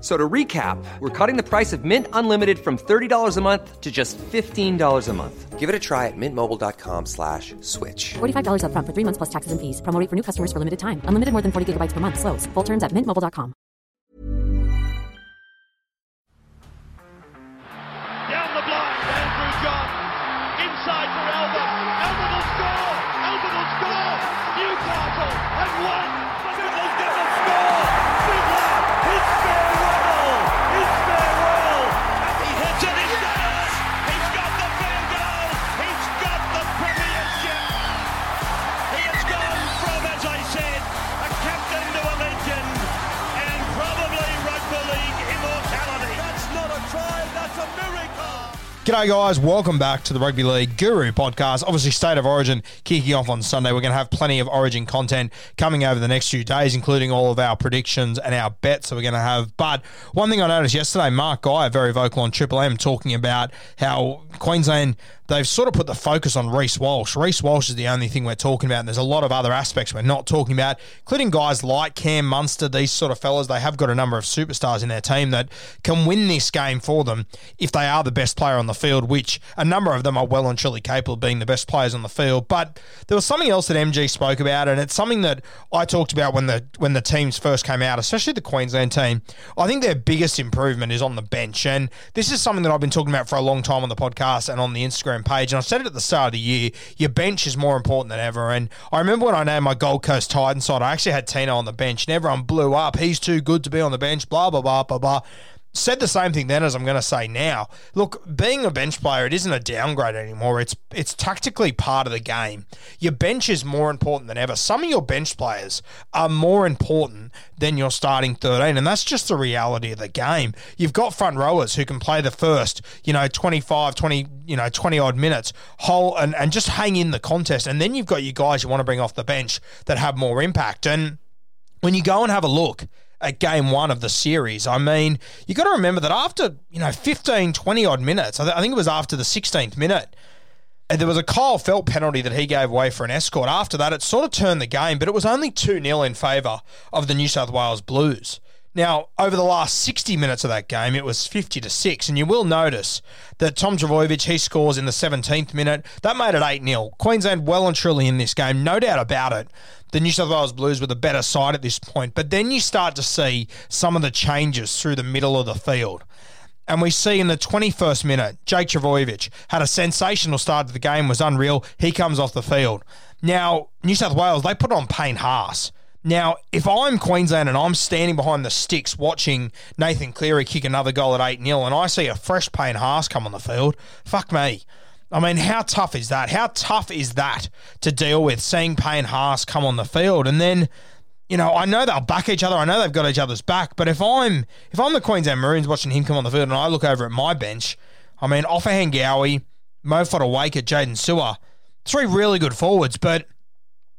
So to recap, we're cutting the price of Mint Unlimited from $30 a month to just $15 a month. Give it a try at mintmobile.com slash switch. $45 upfront for three months plus taxes and fees. Promote for new customers for limited time. Unlimited more than 40 gigabytes per month. Slows. Full terms at mintmobile.com. Down the blind, Andrew Johns. Inside for Albert. Albert will score. Albert will score. Newcastle have won. G'day, guys. Welcome back to the Rugby League Guru podcast. Obviously, State of Origin kicking off on Sunday. We're going to have plenty of Origin content coming over the next few days, including all of our predictions and our bets that we're going to have. But one thing I noticed yesterday, Mark Geyer, very vocal on Triple M, talking about how Queensland they've sort of put the focus on Reece Walsh. Reece Walsh is the only thing we're talking about, and there's a lot of other aspects we're not talking about, including guys like Cam Munster, these sort of fellas. They have got a number of superstars in their team that can win this game for them if they are the best player on the field, which a number of them are well and truly capable of being the best players on the field. But there was something else that MG spoke about, and it's something that I talked about when the when the teams first came out, especially the Queensland team. I think their biggest improvement is on the bench, and this is something that I've been talking about for a long time on the podcast and on the Instagram page. And I said it at the start of the year: your bench is more important than ever. And I remember when I named my Gold Coast Titans side, I actually had Tino on the bench, and everyone blew up. He's too good to be on the bench. Blah blah blah blah blah said the same thing then as I'm going to say now. Look, being a bench player, it isn't a downgrade anymore. It's it's tactically part of the game. Your bench is more important than ever. Some of your bench players are more important than your starting 13, and that's just the reality of the game. You've got front rowers who can play the first, you know, 25, 20, you know, 20 odd minutes whole and, and just hang in the contest. And then you've got your guys you want to bring off the bench that have more impact. And when you go and have a look at game one of the series. I mean, you got to remember that after, you know, 15, 20 odd minutes, I, th- I think it was after the 16th minute, uh, there was a Kyle Feldt penalty that he gave away for an escort. After that, it sort of turned the game, but it was only 2 0 in favour of the New South Wales Blues. Now, over the last 60 minutes of that game, it was 50 to 6, and you will notice that Tom Trbojevic, he scores in the 17th minute. That made it 8 0. Queensland well and truly in this game, no doubt about it. The New South Wales Blues were the better side at this point, but then you start to see some of the changes through the middle of the field. And we see in the 21st minute, Jake Trbojevic had a sensational start to the game, was unreal. He comes off the field. Now, New South Wales, they put on Payne Haas. Now, if I'm Queensland and I'm standing behind the sticks watching Nathan Cleary kick another goal at 8 0 and I see a fresh Payne Haas come on the field, fuck me. I mean, how tough is that? How tough is that to deal with seeing Payne Haas come on the field and then you know, I know they'll back each other. I know they've got each other's back. But if I'm if I'm the Queensland Maroons watching him come on the field and I look over at my bench, I mean, Offa Hengawi, Mo Fotuaika, Jaydn Su'A, three really good forwards, but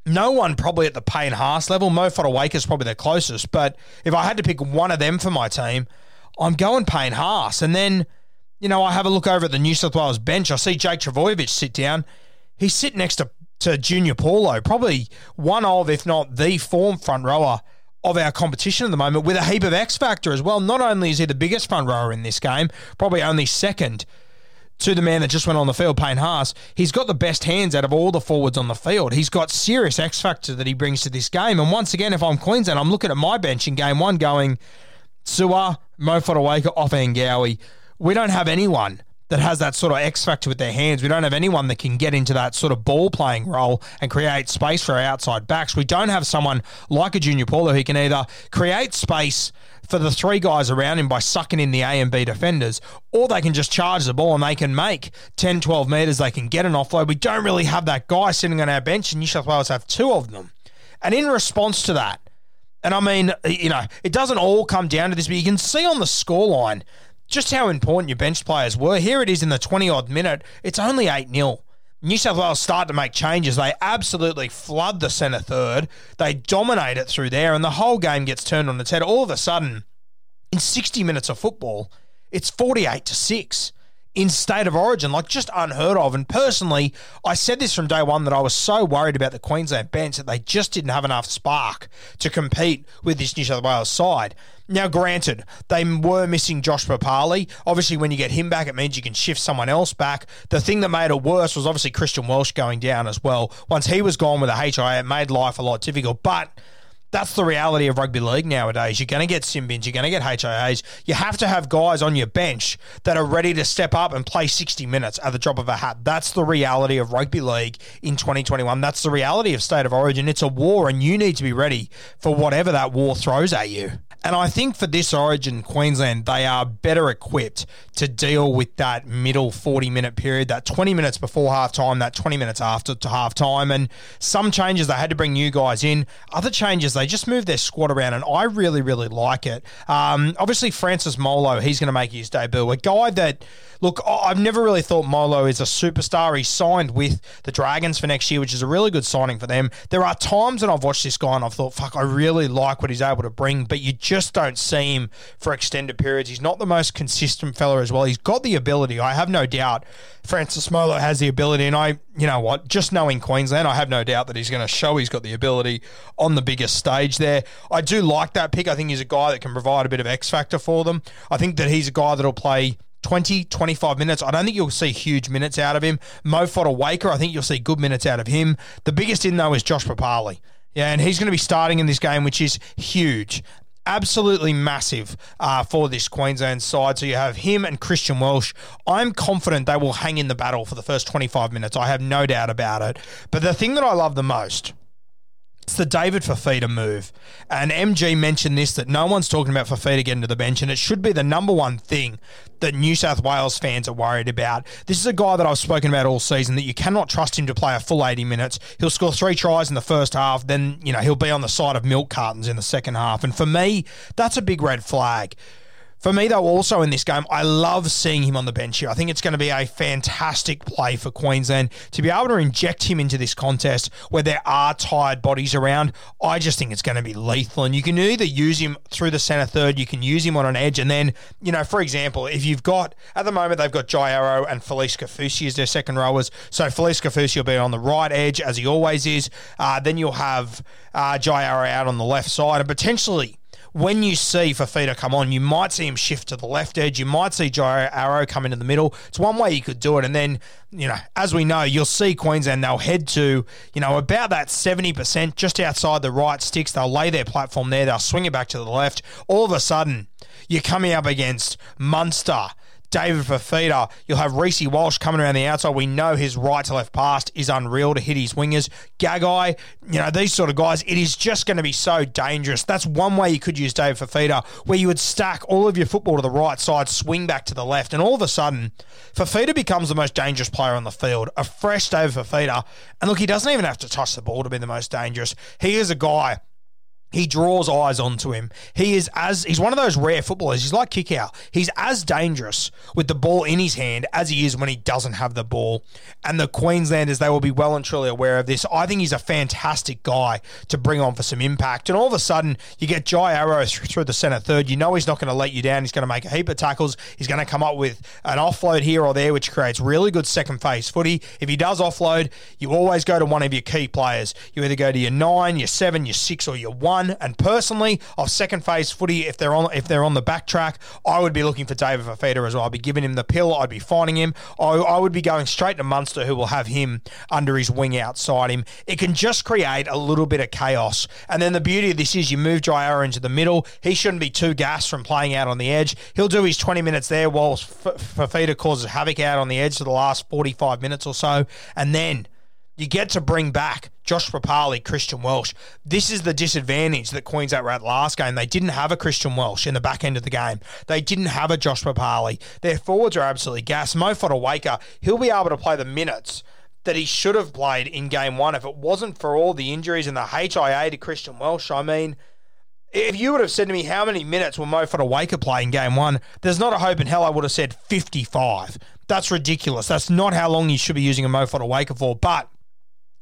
no one probably at the Payne Haas level. Mo Fotuaika is probably the closest. But if I had to pick one of them for my team, I'm going Payne Haas. And then, you know, I have a look over at the New South Wales bench. I see Jake Trbojevic sit down. He's sitting next to, to Junior Paulo, probably one of, if not the form front rower of our competition at the moment, with a heap of X factor as well. Not only is he the biggest front rower in this game, probably only second to the man that just went on the field, Payne Haas, he's got the best hands out of all the forwards on the field. He's got serious X factor that he brings to this game. And once again, if I'm Queensland, I'm looking at my bench in game one going, Sua, Mo Fotuaika, Offa Ngowi. We don't have anyone that has that sort of X factor with their hands. We don't have anyone that can get into that sort of ball playing role and create space for our outside backs. We don't have someone like a Junior Paulo who can either create space for the three guys around him by sucking in the A and B defenders, or they can just charge the ball and they can make 10, 12 metres. They can get an offload. We don't really have that guy sitting on our bench, and New South Wales have two of them. And in response to that, and I mean, you know, it doesn't all come down to this, but you can see on the scoreline just how important your bench players were. Here it is in the 20 odd minute, it's only 8 0. New South Wales start to make changes. They absolutely flood the centre third. They dominate it through there, and the whole game gets turned on its head. All of a sudden, in 60 minutes of football, it's 48 to 6 in state of origin, like just unheard of. And personally, I said this from day one that I was so worried about the Queensland bench that they just didn't have enough spark to compete with this New South Wales side. Now, granted, they were missing Josh Papalii. Obviously, when you get him back, it means you can shift someone else back. The thing that made it worse was obviously Christian Welch going down as well. Once he was gone with a HIA, it made life a lot difficult. But that's the reality of rugby league nowadays. You're going to get sin bins, you're going to get HIAs. You have to have guys on your bench that are ready to step up and play 60 minutes at the drop of a hat. That's the reality of rugby league in 2021. That's the reality of state of origin. It's a war, and you need to be ready for whatever that war throws at you. And I think for this Origin Queensland, they are better equipped to deal with that middle 40 minute period, that 20 minutes before halftime, that 20 minutes after to halftime. And some changes, they had to bring new guys in. Other changes, they just moved their squad around, and I really, really like it. Um, obviously, Francis Molo, he's going to make his debut. A guy that Look, I've never really thought Molo is a superstar. He signed with the Dragons for next year, which is a really good signing for them. There are times when I've watched this guy and I've thought, fuck, I really like what he's able to bring, but you just don't see him for extended periods. He's not the most consistent fella as well. He's got the ability. I have no doubt Francis Molo has the ability, and I, you know what, just knowing Queensland, I have no doubt that he's going to show he's got the ability on the biggest stage there. I do like that pick. I think he's a guy that can provide a bit of X factor for them. I think that he's a guy that'll play 20, 25 minutes. I don't think you'll see huge minutes out of him. Mo Fotuaika, I think you'll see good minutes out of him. The biggest in, though, is Josh Papalii. Yeah, and he's going to be starting in this game, which is huge. Absolutely massive uh, for this Queensland side. So you have him and Christian Welch. I'm confident they will hang in the battle for the first 25 minutes. I have no doubt about it. But the thing that I love the most it's the David Fifita move. And MG mentioned this that no one's talking about Fifita getting to the bench, and it should be the number one thing that New South Wales fans are worried about. This is a guy that I've spoken about all season that you cannot trust him to play a full 80 minutes. He'll score three tries in the first half, then, you know, he'll be on the side of milk cartons in the second half. And for me, that's a big red flag. For me, though, also in this game, I love seeing him on the bench here. I think it's going to be a fantastic play for Queensland to be able to inject him into this contest where there are tired bodies around. I just think it's going to be lethal. And you can either use him through the centre third, you can use him on an edge. And then, you know, for example, if you've got, at the moment, they've got Jai Arrow and Felise Kaufusi as their second rowers. So Felise Kaufusi will be on the right edge, as he always is. Uh, then you'll have uh, Jai Arrow out on the left side and potentially when you see Fifita come on, you might see him shift to the left edge. You might see Jai Arrow come into the middle. It's one way you could do it. And then, you know, as we know, you'll see Queensland, they'll head to, you know, about that 70% just outside the right sticks. They'll lay their platform there. They'll swing it back to the left. All of a sudden, you're coming up against Munster David Fifita. You'll have Reece Walsh coming around the outside. We know his right to left pass is unreal to hit his wingers. Gagai, you know, these sort of guys, it is just going to be so dangerous. That's one way you could use David Fifita, where you would stack all of your football to the right side, swing back to the left, and all of a sudden, Fifita becomes the most dangerous player on the field. A fresh David Fifita. And look, he doesn't even have to touch the ball to be the most dangerous. He is a guy he draws eyes onto him. He is as he's one of those rare footballers. He's like kick out. He's as dangerous with the ball in his hand as he is when he doesn't have the ball. And the Queenslanders, they will be well and truly aware of this. I think he's a fantastic guy to bring on for some impact. And all of a sudden, you get Jai Arrow through the centre third. You know he's not going to let you down. He's going to make a heap of tackles. He's going to come up with an offload here or there, which creates really good second phase footy. If he does offload, you always go to one of your key players. You either go to your nine, your seven, your six, or your one And personally, of second phase footy, if they're on if they're on the back track, I would be looking for David Fifita as well. I'd be giving him the pill. I'd be finding him. I, I would be going straight to Munster, who will have him under his wing outside him. It can just create a little bit of chaos. And then the beauty of this is you move Jai into the middle. He shouldn't be too gassed from playing out on the edge. He'll do his 20 minutes there whilst Fifita causes havoc out on the edge for the last 45 minutes or so. And then you get to bring back Josh Papalii, Christian Welch. This is the disadvantage that Queensland were at last game. They didn't have a Christian Welch in the back end of the game. They didn't have a Josh Papalii. Their forwards are absolutely gas. Mo Fotuaika, he'll be able to play the minutes that he should have played in game one if it wasn't for all the injuries and the HIA to Christian Welch. I mean, if you would have said to me how many minutes will Mo Fotuaika play in game one, there's not a hope in hell I would have said 55. That's ridiculous. That's not how long you should be using a Mo Fotuaika for. But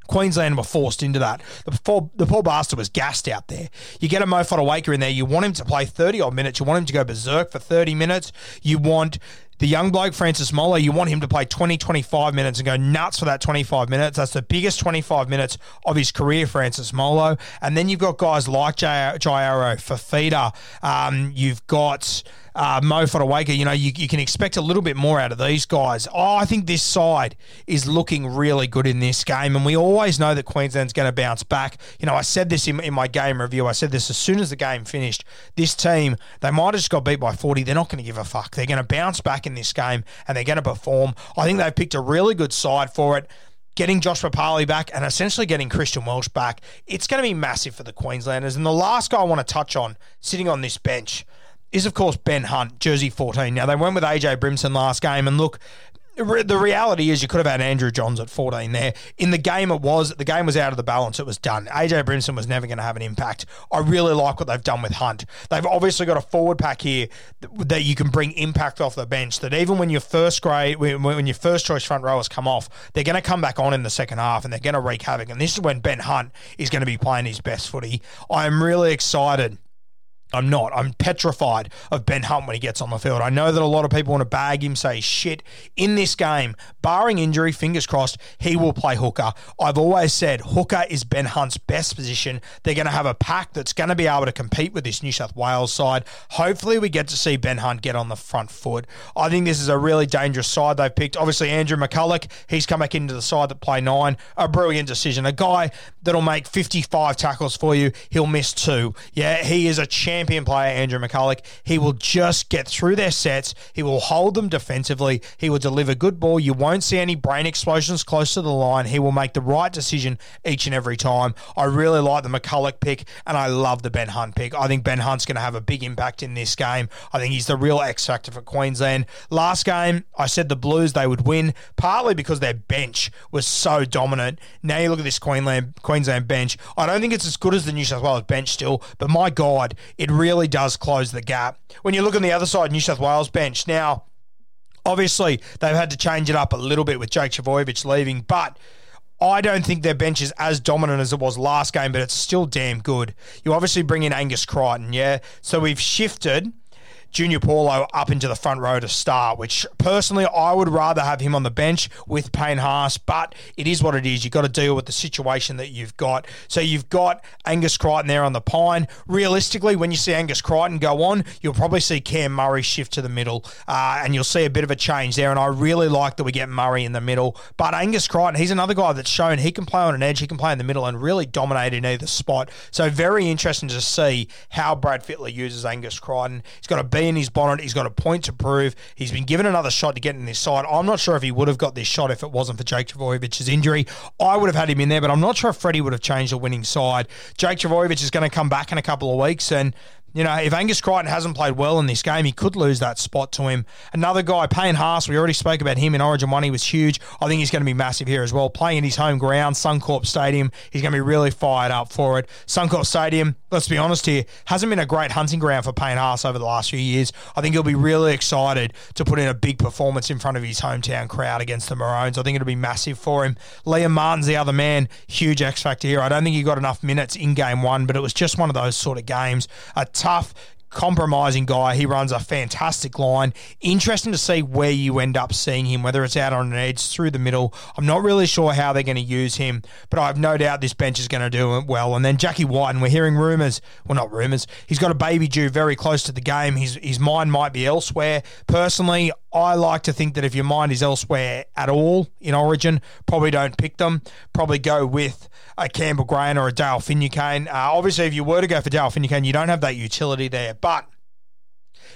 Queensland were forced into that. The poor, the poor bastard was gassed out there. You get a Mo Fotuaika in there, you want him to play 30 odd minutes, you want him to go berserk for 30 minutes, you want the young bloke, Francis Molo, you want him to play 20, 25 minutes and go nuts for that 25 minutes. That's the biggest 25 minutes of his career, Francis Molo. And then you've got guys like Jai Arrow, Fifita. Um, you've got uh, Mo Fotuaika, you know, you, you can expect a little bit more out of these guys. Oh, I think this side is looking really good in this game, and we always know that Queensland's going to bounce back. You know, I said this in, in my game review. I said this as soon as the game finished. This team, they might have just got beat by 40. They're not going to give a fuck. They're going to bounce back in this game, and they're going to perform. I think they've picked a really good side for it getting Josh Papalii back and essentially getting Christian Welch back, it's going to be massive for the Queenslanders. And the last guy I want to touch on, sitting on this bench, is, of course, Ben Hunt, jersey 14. Now, they went with AJ Brimson last game, and look, the reality is you could have had Andrew Johns at 14 there. In the game it was, the game was out of the balance. It was done. AJ Brimson was never going to have an impact. I really like what they've done with Hunt. They've obviously got a forward pack here that you can bring impact off the bench. That even when your first grade, when your first choice front rowers come off, they're going to come back on in the second half and they're going to wreak havoc. And this is when Ben Hunt is going to be playing his best footy. I am really excited I'm not. I'm petrified of Ben Hunt when he gets on the field. I know that a lot of people want to bag him, say shit. In this game, barring injury, fingers crossed, he will play hooker. I've always said hooker is Ben Hunt's best position. They're going to have a pack that's going to be able to compete with this New South Wales side. Hopefully, we get to see Ben Hunt get on the front foot. I think this is a really dangerous side they've picked. Obviously, Andrew McCullough, he's come back into the side that play nine. A brilliant decision. A guy that'll make 55 tackles for you. He'll miss two. Yeah, he is a champion champion player, Andrew McCullough. He will just get through their sets. He will hold them defensively. He will deliver good ball. You won't see any brain explosions close to the line. He will make the right decision each and every time. I really like the McCullough pick, and I love the Ben Hunt pick. I think Ben Hunt's going to have a big impact in this game. I think he's the real X factor for Queensland. Last game, I said the Blues they would win, partly because their bench was so dominant. Now you look at this Queensland Queensland bench. I don't think it's as good as the New South Wales bench still, but my God, it it really does close the gap. When you look on the other side, New South Wales bench, now, obviously, they've had to change it up a little bit with Jake Trbojevic leaving, but. I don't think their bench is as dominant as it was last game, but it's still damn good. You obviously bring in Angus Crichton, yeah? So we've shifted Junior Paulo up into the front row to start, which personally I would rather have him on the bench with Payne Haas, but it is what it is. You've got to deal with the situation that you've got. So you've got Angus Crichton there on the pine. Realistically, when you see Angus Crichton go on, you'll probably see Cam Murray shift to the middle, uh, and you'll see a bit of a change there. And I really like that we get Murray in the middle. But Angus Crichton, he's another guy that's shown he can play on an edge, he can play in the middle, and really dominate in either spot. So very interesting to see how Brad Fittler uses Angus Crichton. He's got a bee in his bonnet. He's got a point to prove. He's been given another shot to get in this side. I'm not sure if he would have got this shot if it wasn't for Jake Trbojevic's injury. I would have had him in there, but I'm not sure if Freddie would have changed the winning side. Jake Trbojevic is going to come back in a couple of weeks and you know, if Angus Crichton hasn't played well in this game, he could lose that spot to him. Another guy, Payne Haas, we already spoke about him in Origin 1. He was huge. I think he's going to be massive here as well. Playing in his home ground, Suncorp Stadium, he's going to be really fired up for it. Suncorp Stadium, let's be honest here, hasn't been a great hunting ground for Payne Haas over the last few years. I think he'll be really excited to put in a big performance in front of his hometown crowd against the Maroons. I think it'll be massive for him. Liam Martin's the other man, huge X factor here. I don't think he got enough minutes in game one, but it was just one of those sort of games. A tough, compromising guy. He runs a fantastic line. Interesting to see where you end up seeing him, whether it's out on an edge, through the middle. I'm not really sure how they're going to use him, but I have no doubt this bench is going to do well. And then Jack Wighton, and we're hearing rumours, well, not rumours, he's got a baby due very close to the game. His, his mind might be elsewhere. Personally, I like to think that if your mind is elsewhere at all in Origin, probably don't pick them. Probably go with a Campbell Graham or a Dale Finucane. Uh, obviously, if you were to go for Dale Finucane, you don't have that utility there. But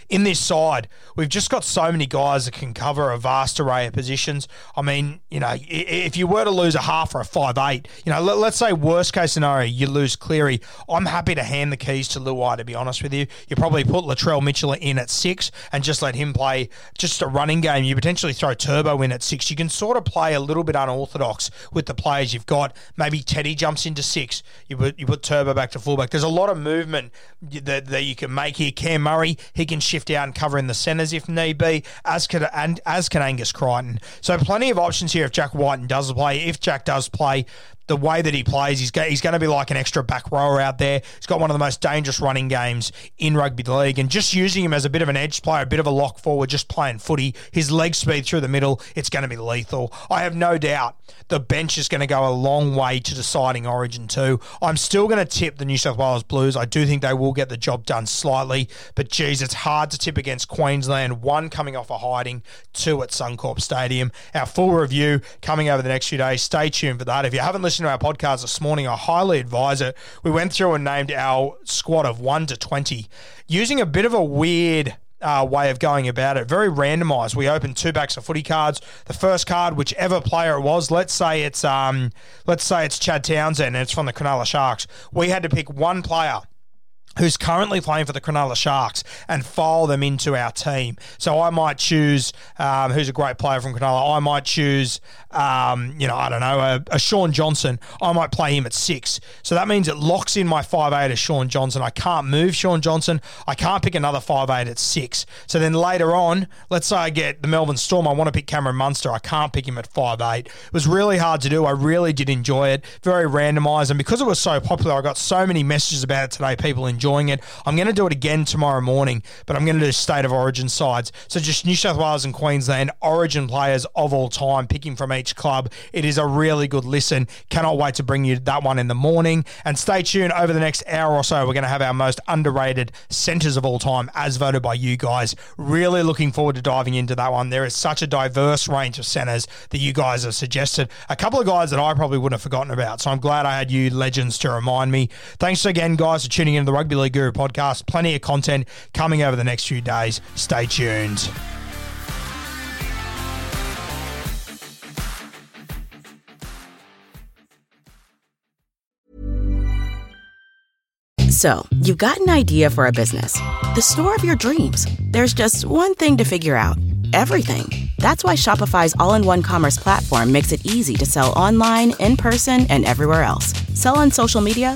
in this side, we've just got so many guys that can cover a vast array of positions. I mean, you know, if you were to lose a half or a five eight, you know, let, us say worst case scenario, you lose Cleary. I'm happy to hand the keys to Luai, to be honest with you. You probably put Latrell Mitchell in at six and just let him play just a running game. You potentially throw Turbo in at six. You can sort of play a little bit unorthodox with the players you've got. Maybe Teddy jumps into six. You put, you put Turbo back to fullback. There's a lot of movement that, that you can make here. Cam Murray, he can shift out and cover in the centres if need be, as can, and, as can Angus Crichton. So plenty of options here if Jack Wighton does play. If Jack does play, the way that he plays, he's he's going to be like an extra back rower out there. He's got one of the most dangerous running games in rugby league, and just using him as a bit of an edge player, a bit of a lock forward, just playing footy, his leg speed through the middle, it's going to be lethal. I have no doubt the bench is going to go a long way to deciding Origin two. I'm still going to tip the New South Wales Blues. I do think they will get the job done slightly, but geez, it's hard to tip against Queensland. One coming off a hiding, two at Suncorp Stadium. Our full review coming over the next few days. Stay tuned for that. If you haven't listened listened to our podcast this morning, I highly advise it. We went through and named our squad of 1 to 20 using a bit of a weird uh, way of going about it. Very randomised. We opened two backs of footy cards. The first card, whichever player it was, let's say it's um, let's say it's Chad Townsend and it's from the Cronulla Sharks. We had to pick one player who's currently playing for the Cronulla Sharks and file them into our team. So I might choose um, who's a great player from Cronulla. I might choose, um, you know, I don't know, a, a, Shaun Johnson. I might play him at six. So that means it locks in my five eight as Shaun Johnson. I can't move Shaun Johnson. I can't pick another five eight at six. So then later on, let's say I get the Melbourne Storm. I want to pick Cameron Munster. I can't pick him at five eight. It was really hard to do. I really did enjoy it. Very randomised. And because it was so popular, I got so many messages about it today. People enjoying enjoying it. I'm going to do it again tomorrow morning, but I'm going to do state of origin sides. So just New South Wales and Queensland origin players of all time, picking from each club. It is a really good listen. Cannot wait to bring you that one in the morning. And stay tuned over the next hour or so. We're going to have our most underrated centres of all time as voted by you guys. Really looking forward to diving into that one. There is such a diverse range of centres that you guys have suggested. A couple of guys that I probably wouldn't have forgotten about. So I'm glad I had you legends to remind me. Thanks again, guys, for tuning in to the Rugby League Guru podcast. Plenty of content coming over the next few days. Stay tuned. So, you've got an idea for a business, the store of your dreams. There's just one thing to figure out everything. That's why Shopify's all in one commerce platform makes it easy to sell online, in person, and everywhere else. Sell on social media